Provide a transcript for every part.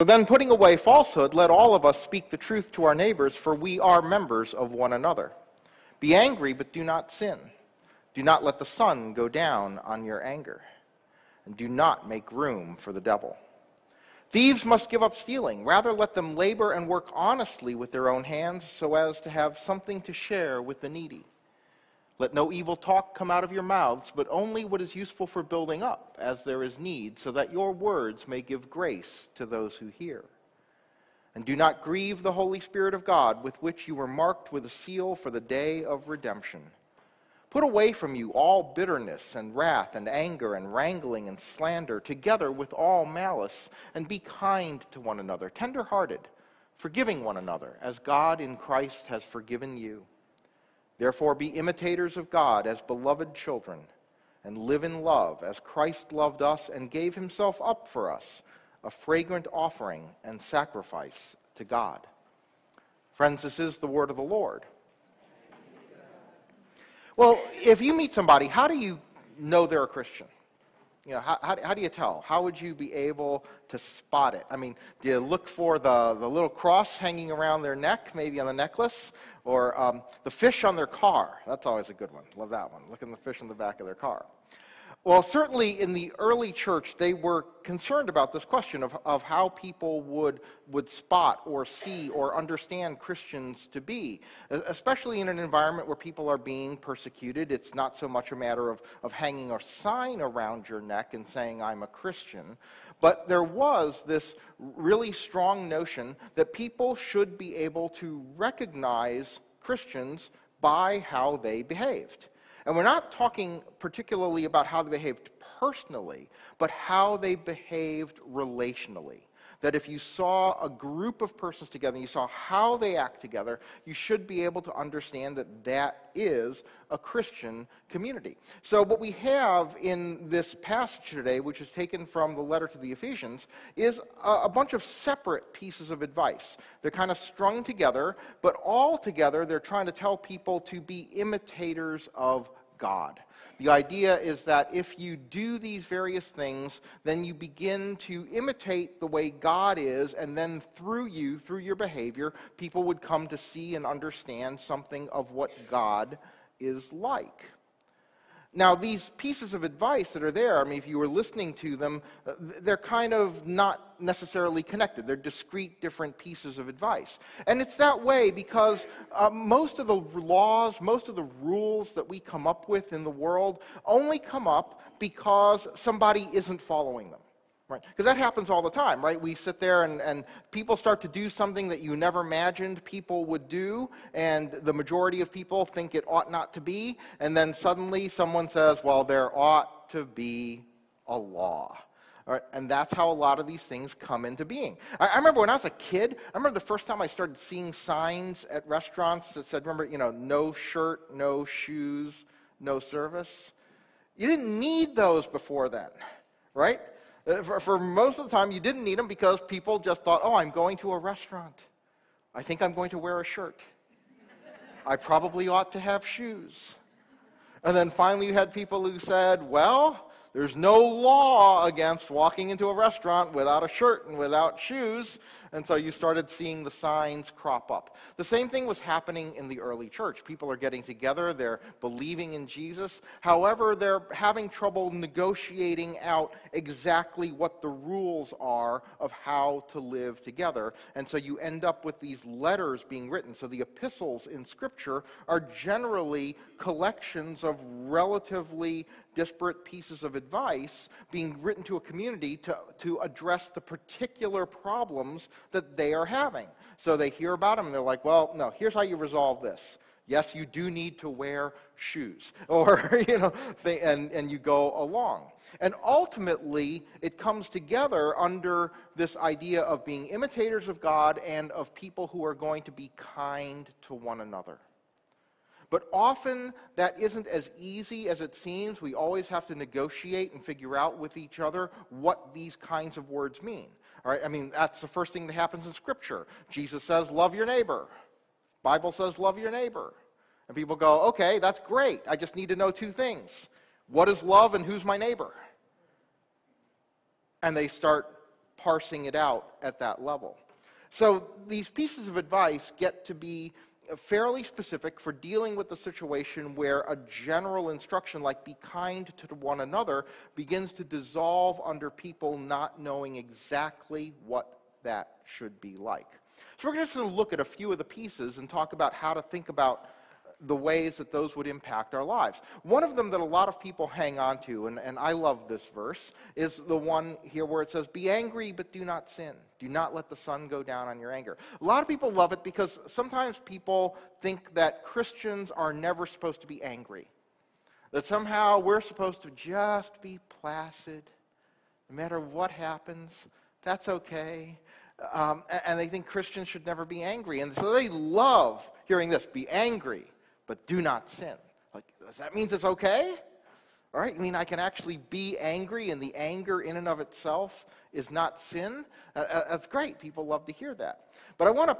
So then, putting away falsehood, let all of us speak the truth to our neighbors, for we are members of one another. Be angry, but do not sin. Do not let the sun go down on your anger, and do not make room for the devil. Thieves must give up stealing. Rather, let them labor and work honestly with their own hands so as to have something to share with the needy. Let no evil talk come out of your mouths, but only what is useful for building up, as there is need, so that your words may give grace to those who hear. And do not grieve the Holy Spirit of God, with which you were marked with a seal for the day of redemption. Put away from you all bitterness and wrath and anger and wrangling and slander, together with all malice, and be kind to one another, tender hearted, forgiving one another, as God in Christ has forgiven you. Therefore, be imitators of God as beloved children, and live in love as Christ loved us and gave himself up for us, a fragrant offering and sacrifice to God. Friends, this is the word of the Lord. Well, if you meet somebody, how do you know they're a Christian? You know, how, how, how, do you tell? How would you be able to spot it? I mean, do you look for the, the little cross hanging around their neck, maybe on the necklace? Or um, the fish on their car? That's always a good one. Love that one. Look at the fish on the back of their car. Well, certainly in the early church, they were concerned about this question of, of how people would, would spot or see or understand Christians to be, especially in an environment where people are being persecuted. It's not so much a matter of, of hanging a sign around your neck and saying, I'm a Christian, but there was this really strong notion that people should be able to recognize Christians by how they behaved. And we're not talking particularly about how they behaved personally, but how they behaved relationally. That if you saw a group of persons together you saw how they act together, you should be able to understand that that is a Christian community. So, what we have in this passage today, which is taken from the letter to the Ephesians, is a, a bunch of separate pieces of advice. They're kind of strung together, but all together they're trying to tell people to be imitators of God. The idea is that if you do these various things, then you begin to imitate the way God is, and then through you, through your behavior, people would come to see and understand something of what God is like. Now, these pieces of advice that are there, I mean, if you were listening to them, uh, they're kind of not necessarily connected. They're discrete, different pieces of advice. And it's that way because uh, most of the laws, most of the rules that we come up with in the world only come up because somebody isn't following them. Right? Because that happens all the time, right? We sit there and, and people start to do something that you never imagined people would do, and the majority of people think it ought not to be, and then suddenly someone says, well, there ought to be a law. Right? And that's how a lot of these things come into being. I, I, remember when I was a kid, I remember the first time I started seeing signs at restaurants that said, remember, you know, no shirt, no shoes, no service. You didn't need those before then, right? Uh, for, for most of the time, you didn't need them because people just thought, oh, I'm going to a restaurant. I think I'm going to wear a shirt. I probably ought to have shoes. And then finally, you had people who said, well, there's no law against walking into a restaurant without a shirt and without shoes. And so you started seeing the signs crop up. The same thing was happening in the early church. People are getting together, they're believing in Jesus. However, they're having trouble negotiating out exactly what the rules are of how to live together. And so you end up with these letters being written. So the epistles in Scripture are generally collections of relatively disparate pieces of advice being written to a community to, to address the particular problems that they are having. So they hear about them and they're like, well, no, here's how you resolve this. Yes, you do need to wear shoes. Or, you know, they, and, and you go along. And ultimately, it comes together under this idea of being imitators of God and of people who are going to be kind to one another. But often that isn't as easy as it seems. We always have to negotiate and figure out with each other what these kinds of words mean. All right, I mean, that's the first thing that happens in Scripture. Jesus says, love your neighbor. Bible says, love your neighbor. And people go, okay, that's great. I just need to know two things. What is love and who's my neighbor? And they start parsing it out at that level. So these pieces of advice get to be fairly specific for dealing with the situation where a general instruction like be kind to one another begins to dissolve under people not knowing exactly what that should be like. So we're just going to look at a few of the pieces and talk about how to think about the ways that those would impact our lives. One of them that a lot of people hang on to, and, and I love this verse, is the one here where it says, Be angry, but do not sin. Do not let the sun go down on your anger. A lot of people love it because sometimes people think that Christians are never supposed to be angry. That somehow we're supposed to just be placid. No matter what happens, that's okay. Um, and they think Christians should never be angry. And so they love hearing this be angry, but do not sin. Like, does that means it's okay? All right, you mean I can actually be angry, and the anger in and of itself is not sin? Uh, uh that's great. People love to hear that. But I want to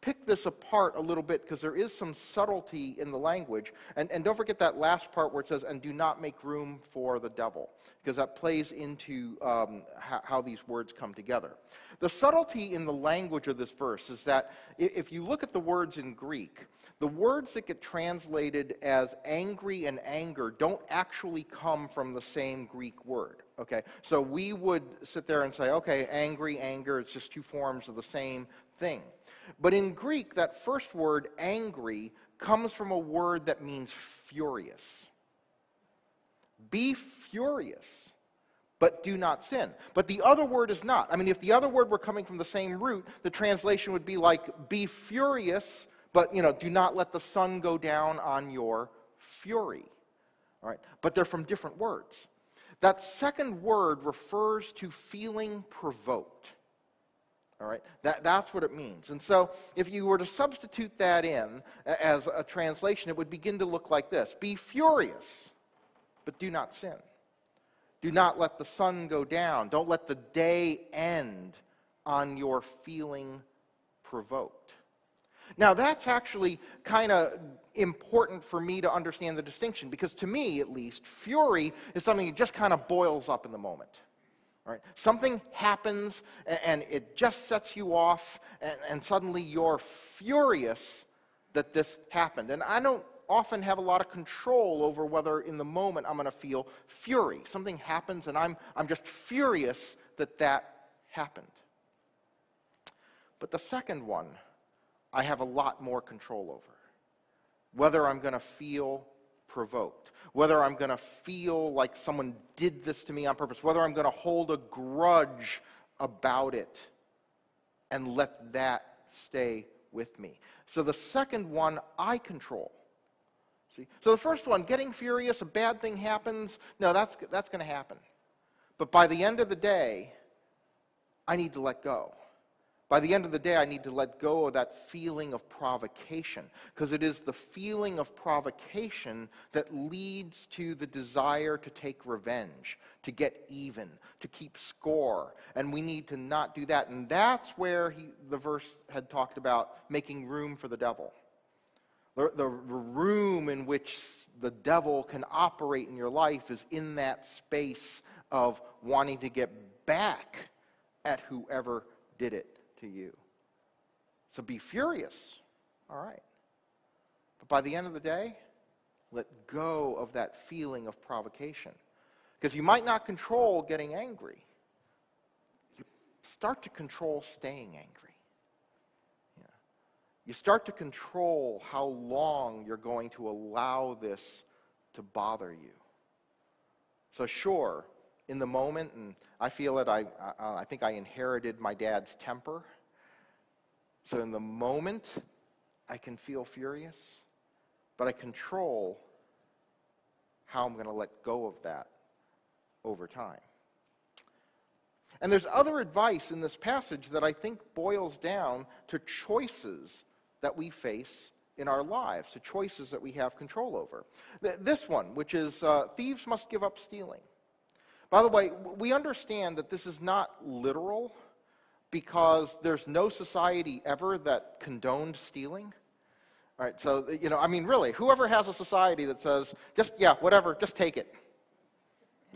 pick this apart a little bit because there is some subtlety in the language. And, and don't forget that last part where it says, and do not make room for the devil, because that plays into um, how, how, these words come together. The subtlety in the language of this verse is that if you look at the words in Greek, the words that get translated as angry and anger don't actually come from the same Greek word. Okay, so we would sit there and say, okay, angry, anger, it's just two forms of the same thing. But in Greek, that first word, angry, comes from a word that means furious. Be furious, but do not sin. But the other word is not. I mean, if the other word were coming from the same root, the translation would be like, be furious, but, you know, do not let the sun go down on your fury. All right? But they're from different words. That second word refers to feeling provoked. All right? That, that's what it means. And so if you were to substitute that in as a translation, it would begin to look like this Be furious, but do not sin. Do not let the sun go down. Don't let the day end on your feeling provoked. Now, that's actually kind of important for me to understand the distinction because, to me at least, fury is something that just kind of boils up in the moment. Right? Something happens and it just sets you off, and, suddenly you're furious that this happened. And I don't often have a lot of control over whether in the moment I'm going to feel fury. Something happens and I'm, I'm just furious that that happened. But the second one, I have a lot more control over. Whether I'm going to feel provoked, whether I'm going to feel like someone did this to me on purpose, whether I'm going to hold a grudge about it and let that stay with me. So the second one, I control. See? So the first one, getting furious, a bad thing happens. No, that's, that's going to happen. But by the end of the day, I need to let go. By the end of the day, I need to let go of that feeling of provocation, because it is the feeling of provocation that leads to the desire to take revenge, to get even, to keep score. And we need to not do that. And that's where he, the verse had talked about making room for the devil. The, the room in which the devil can operate in your life is in that space of wanting to get back at whoever did it to you. So be furious. All right. But by the end of the day, let go of that feeling of provocation. Because you might not control getting angry. You start to control staying angry. Yeah. You start to control how long you're going to allow this to bother you. So, sure, in the moment, and I feel it, I, I, I think I inherited my dad's temper. So in the moment, I can feel furious, but I control how I'm going to let go of that over time. And there's other advice in this passage that I think boils down to choices that we face in our lives, to choices that we have control over. This one, which is uh, thieves must give up stealing. By the way, we understand that this is not literal because there's no society ever that condoned stealing. All right, so, uh, you know, I mean, really, whoever has a society that says, just, yeah, whatever, just take it.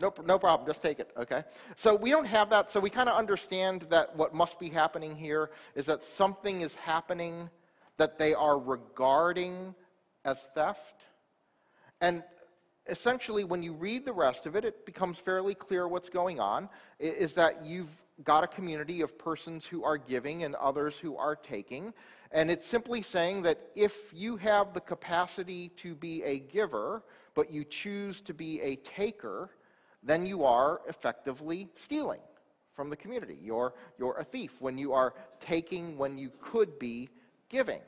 No, no problem. Just take it. Okay. So we don't have that. So we kind of understand that what must be happening here is that something is happening that they are regarding as theft. And essentially, when you read the rest of it, it becomes fairly clear what's going on. Is that you've got a community of persons who are giving and others who are taking. And it's simply saying that if you have the capacity to be a giver, but you choose to be a taker, then you are effectively stealing from the community. You're, you're a thief when you are taking when you could be giving.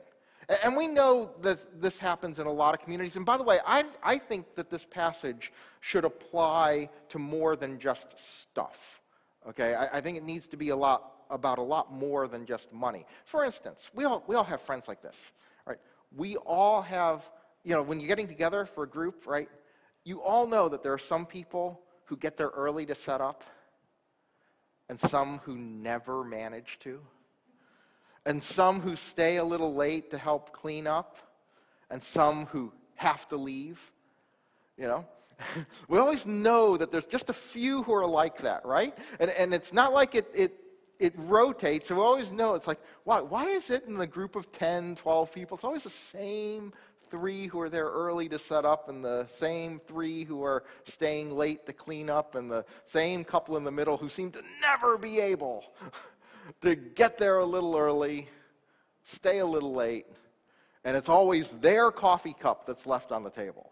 And we know that this happens in a lot of communities. And by the way, I, I think that this passage should apply to more than just stuff. Okay? I, I think it needs to be a lot about a lot more than just money. For instance, we all, we all have friends like this. Right? We all have, you know, when you're getting together for a group, right? You all know that there are some people who get there early to set up and some who never manage to and some who stay a little late to help clean up, and some who have to leave. You know? we always know that there's just a few who are like that, right? And, and it's not like it, it, it rotates. So we always know it's like, why, why is it in the group of 10, 12 people? It's always the same three who are there early to set up, and the same three who are staying late to clean up, and the same couple in the middle who seem to never be able to get there a little early, stay a little late, and it's always their coffee cup that's left on the table.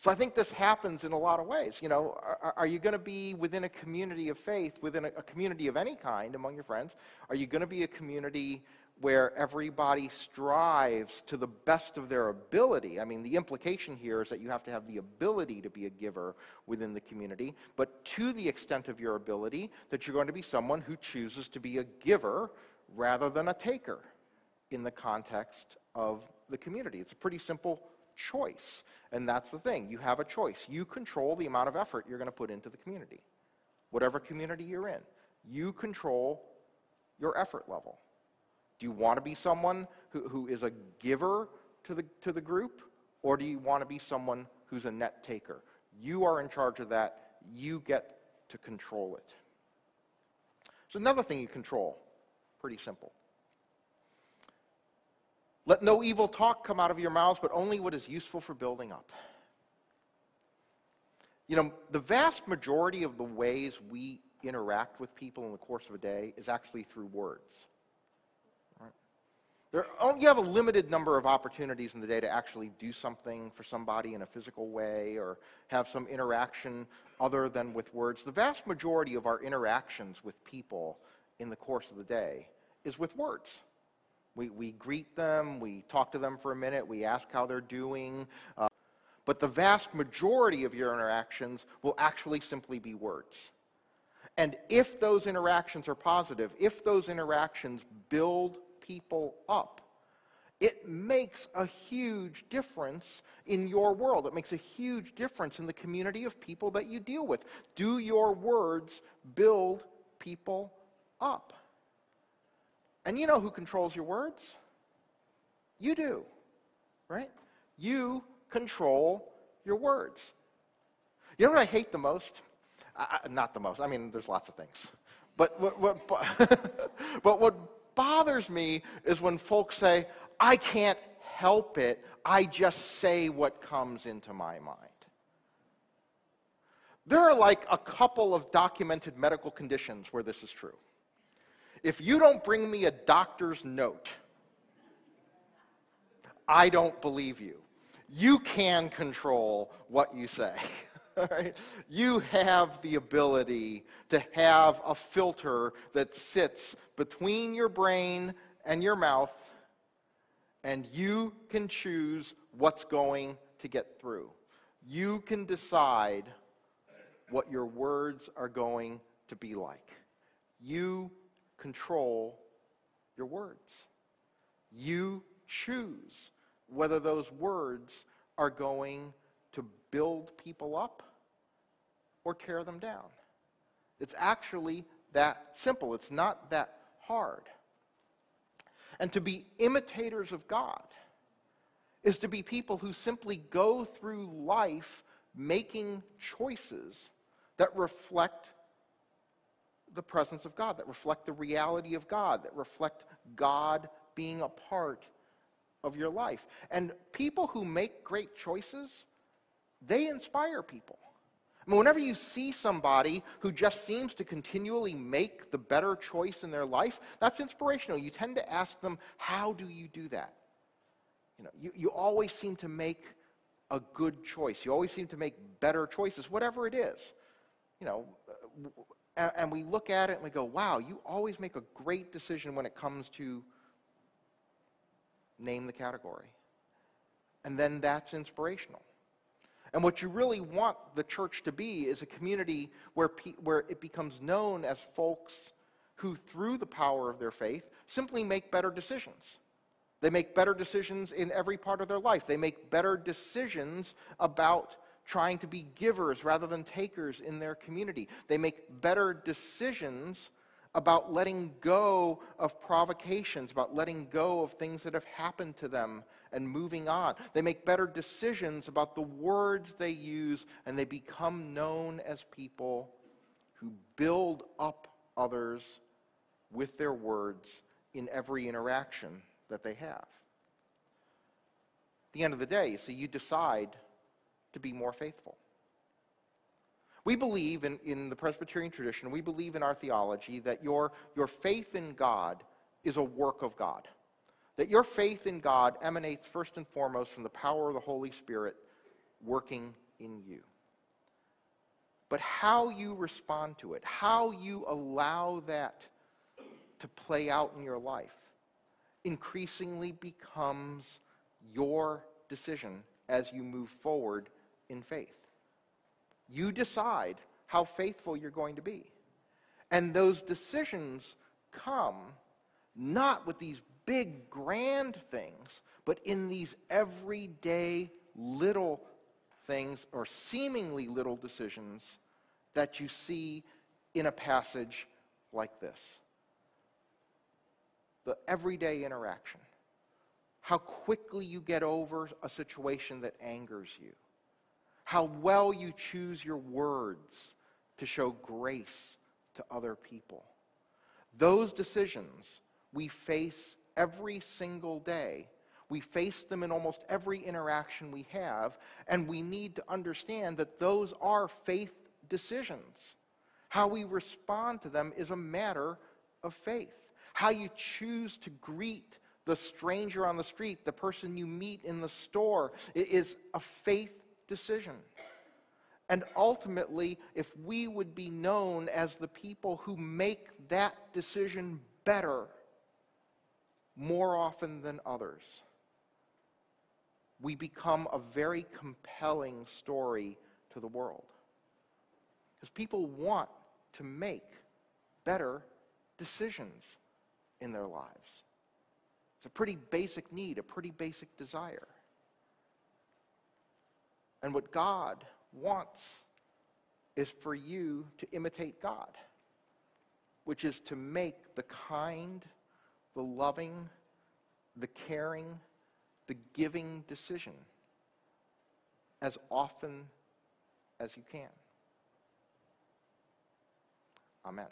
So I think this happens in a lot of ways. You know, are, are you going to be within a community of faith, within a, a community of any kind among your friends? Are you going to be a community where everybody strives to the best of their ability. I mean, the implication here is that you have to have the ability to be a giver within the community, but to the extent of your ability, that you're going to be someone who chooses to be a giver rather than a taker in the context of the community. It's a pretty simple choice. And that's the thing. You have a choice. You control the amount of effort you're going to put into the community, whatever community you're in. You control your effort level. Do you want to be someone who, who is a giver to the, to the group, or do you want to be someone who's a net taker? You are in charge of that. You get to control it. So, another thing you control, pretty simple. Let no evil talk come out of your mouths, but only what is useful for building up. You know, the vast majority of the ways we interact with people in the course of a day is actually through words. There, you have a limited number of opportunities in the day to actually do something for somebody in a physical way or have some interaction other than with words. The vast majority of our interactions with people in the course of the day is with words. We, we greet them, we talk to them for a minute, we ask how they're doing. Uh, but the vast majority of your interactions will actually simply be words. And if those interactions are positive, if those interactions build people up. It makes a huge difference in your world. It makes a huge difference in the community of people that you deal with. Do your words build people up? And you know who controls your words? You do, right? You control your words. You know what I hate the most? I, not the most. I mean, there's lots of things. But what, what, but what bothers me is when folks say, I can't help it, I just say what comes into my mind. There are like a couple of documented medical conditions where this is true. If you don't bring me a doctor's note, I don't believe you. You can control what you say. You have the ability to have a filter that sits between your brain and your mouth, and you can choose what's going to get through. You can decide what your words are going to be like. You control your words. You choose whether those words are going to build people up or tear them down. It's actually that simple. It's not that hard. And to be imitators of God is to be people who simply go through life making choices that reflect the presence of God, that reflect the reality of God, that reflect God being a part of your life. And people who make great choices, they inspire people. I mean, whenever you see somebody who just seems to continually make the better choice in their life, that's inspirational. You tend to ask them, How do you do that? You, know, you, you always seem to make a good choice. You always seem to make better choices, whatever it is. You know, uh, and, and we look at it and we go, wow, you always make a great decision when it comes to name the category. And then that's inspirational. And what you really want the church to be is a community where, pe- where it becomes known as folks who, through the power of their faith, simply make better decisions. They make better decisions in every part of their life. They make better decisions about trying to be givers rather than takers in their community. They make better decisions about letting go of provocations, about letting go of things that have happened to them and moving on. They make better decisions about the words they use, and they become known as people who build up others with their words in every interaction that they have. At the end of the day, you see, you decide to be more faithful. We believe in, in the Presbyterian tradition, we believe in our theology that your, your faith in God is a work of God. That your faith in God emanates first and foremost from the power of the Holy Spirit working in you. But how you respond to it, how you allow that to play out in your life, increasingly becomes your decision as you move forward in faith. You decide how faithful you're going to be. And those decisions come not with these big, grand things, but in these everyday little things or seemingly little decisions that you see in a passage like this. The everyday interaction. How quickly you get over a situation that angers you how well you choose your words to show grace to other people. Those decisions we face every single day. We face them in almost every interaction we have, and we need to understand that those are faith decisions. How we respond to them is a matter of faith. How you choose to greet the stranger on the street, the person you meet in the store, is a faith decision. And ultimately, if we would be known as the people who make that decision better more often than others, we become a very compelling story to the world. Because people want to make better decisions in their lives. It's a pretty basic need, a pretty basic desire. And what God wants is for you to imitate God, which is to make the kind, the loving, the caring, the giving decision as often as you can. Amen.